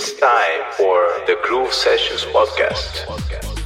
It's time for the Groove Sessions podcast.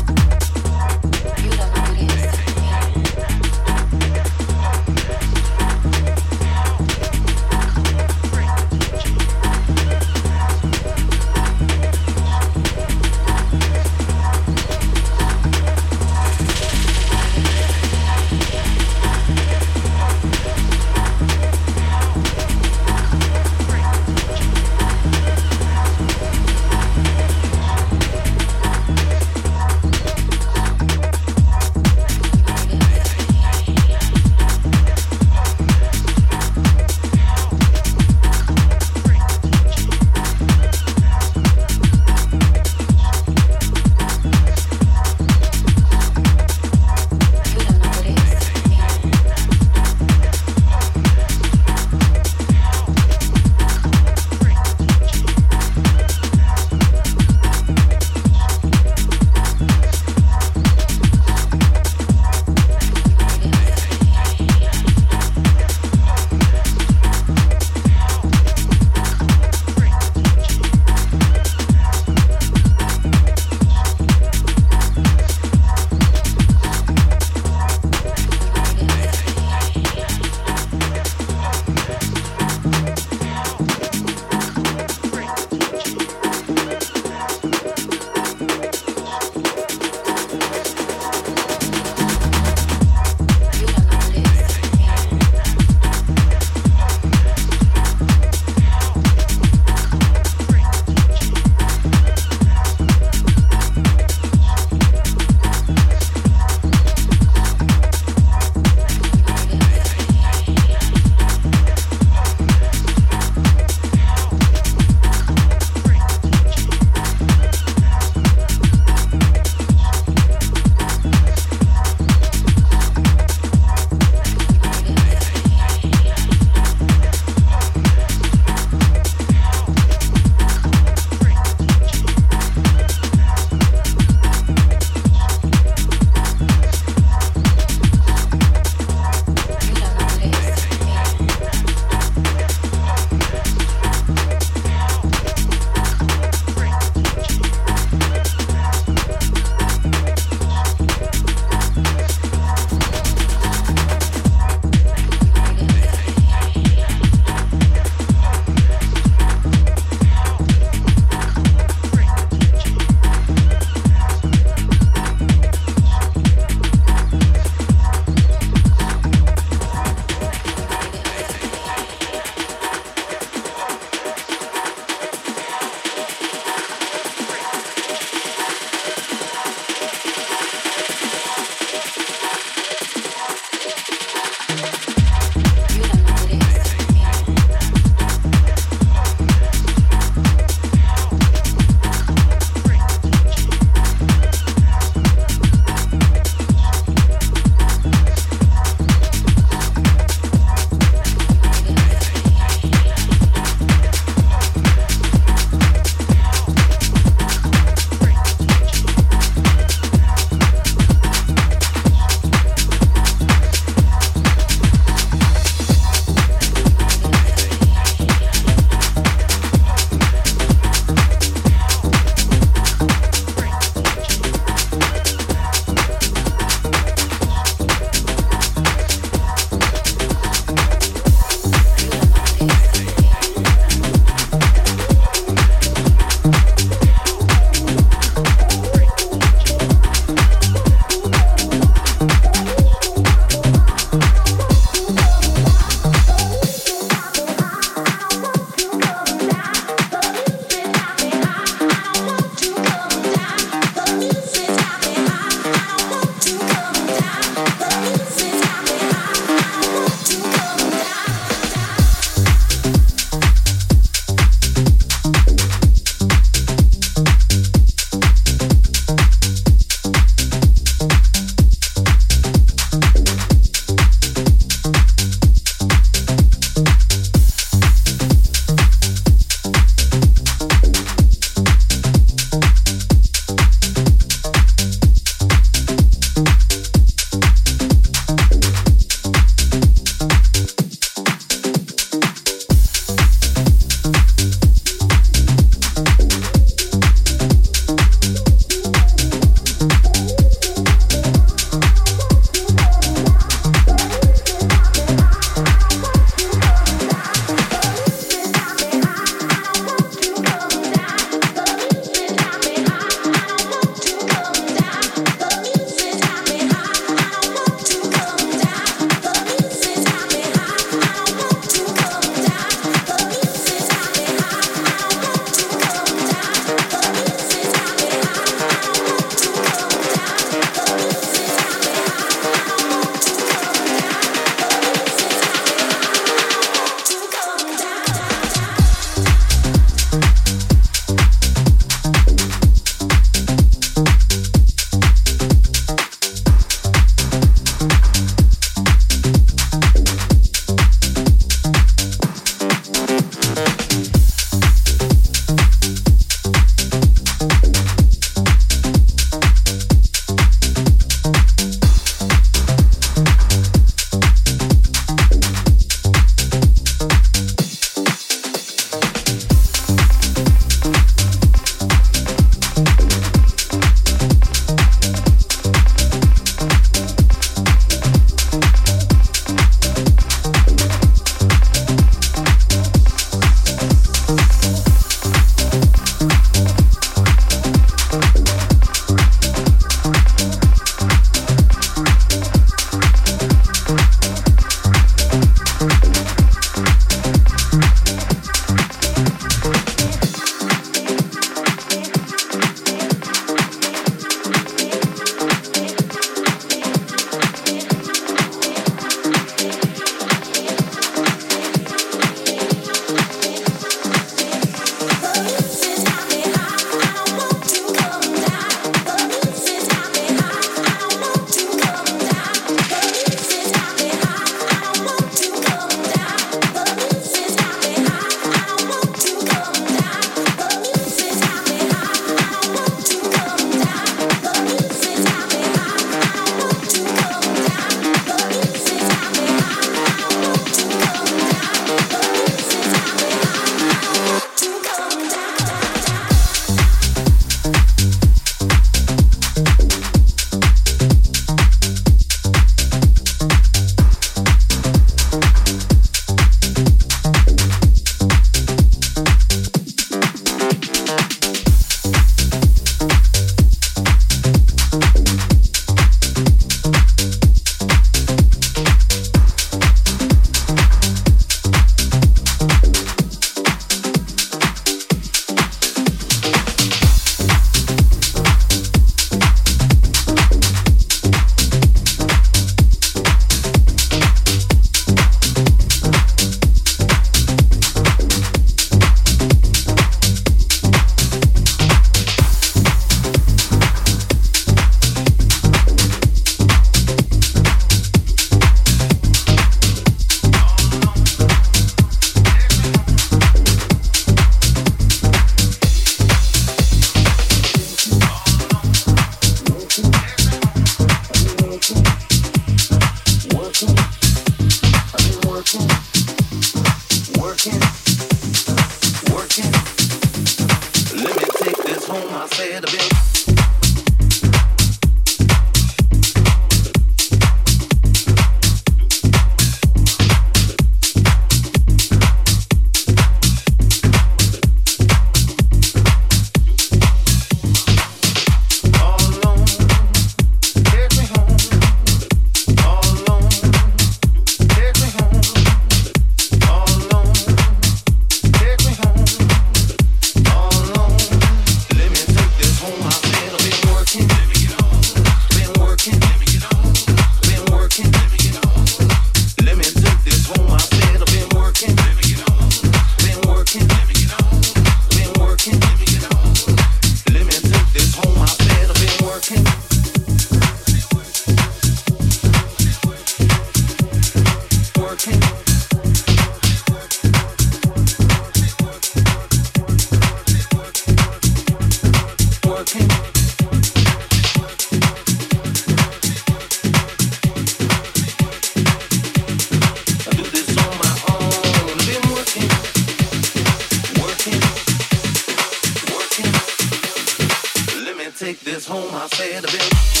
I said a bit.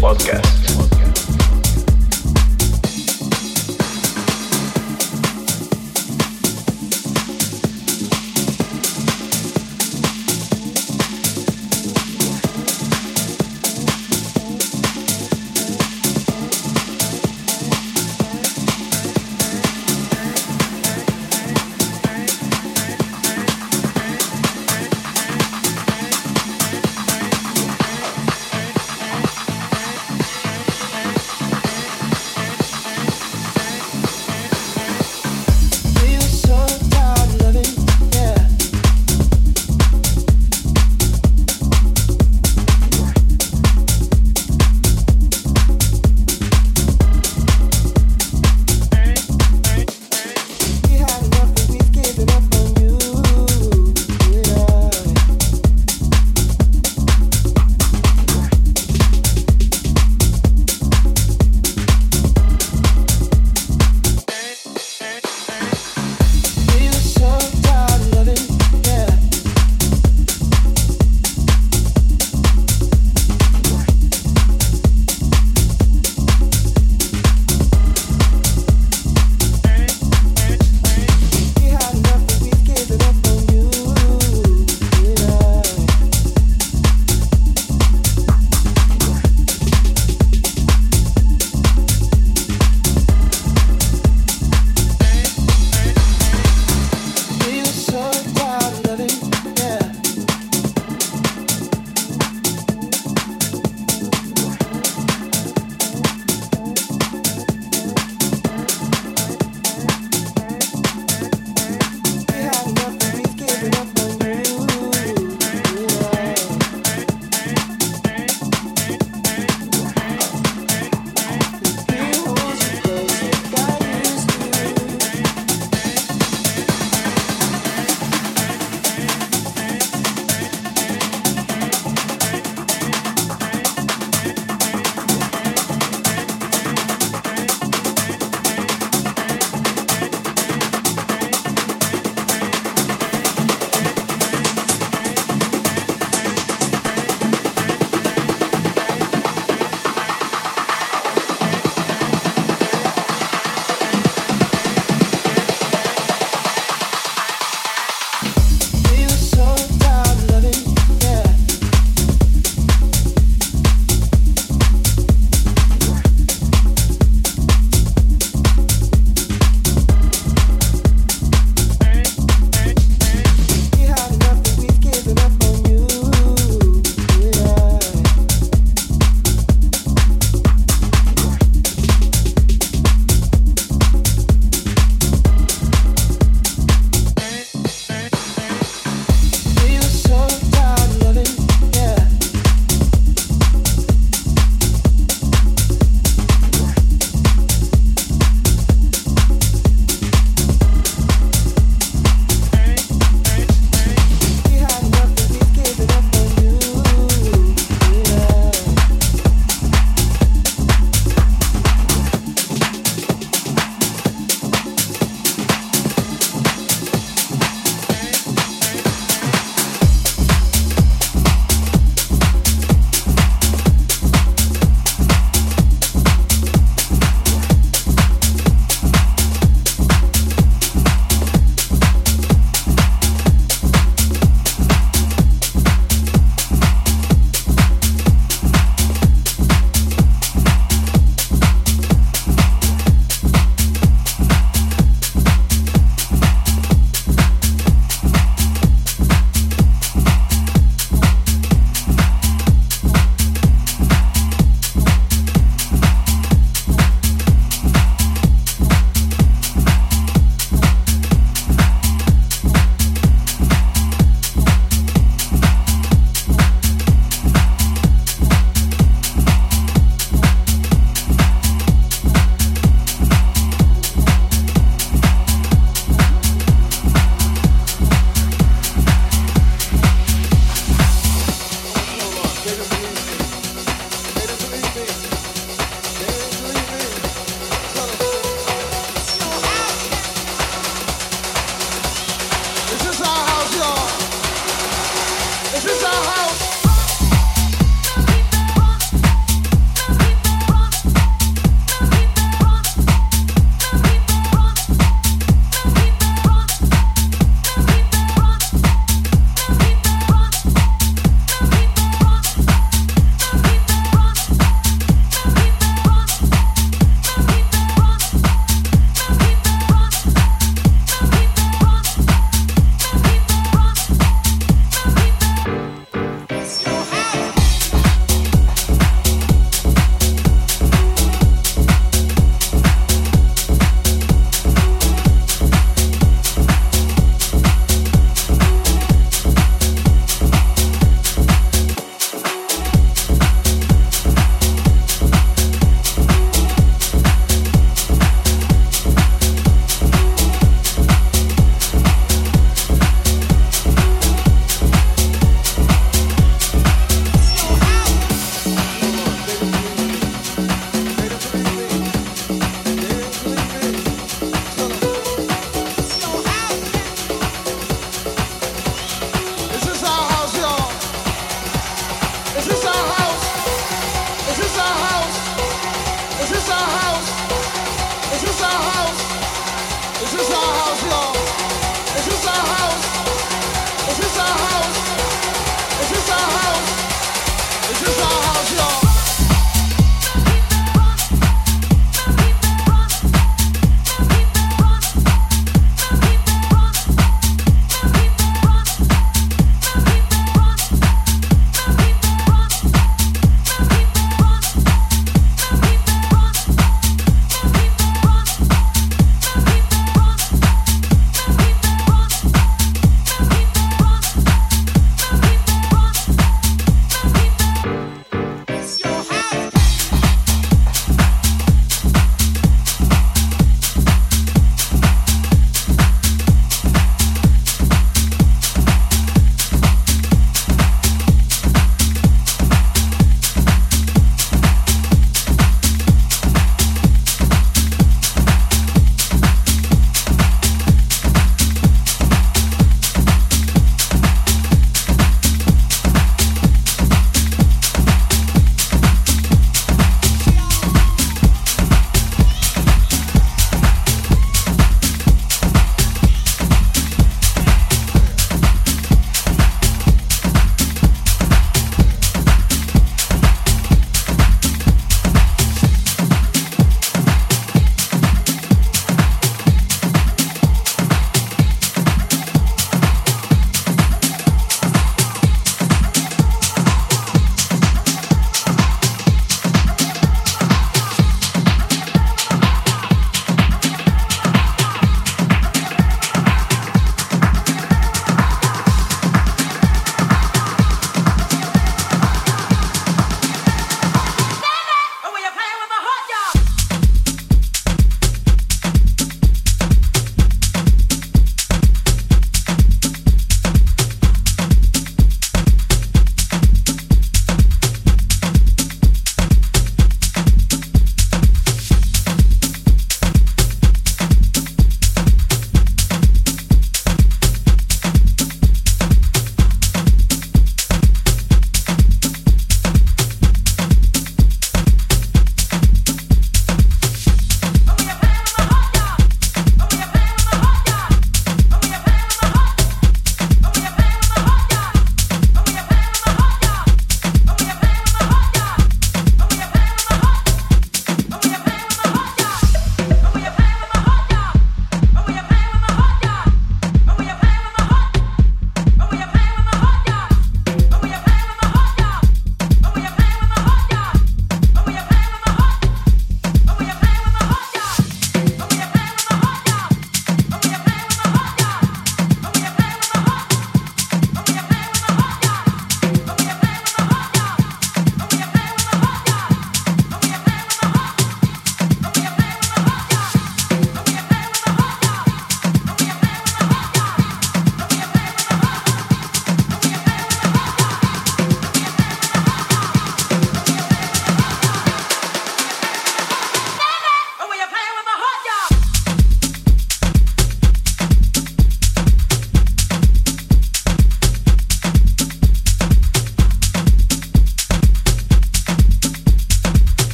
podcast.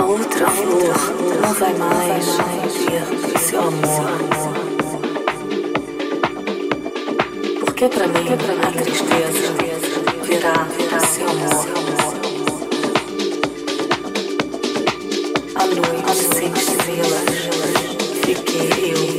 A outra flor não vai mais ter seu amor. Porque é pra mim a tristeza virá seu amor. A noite sem estrelas fiquei eu.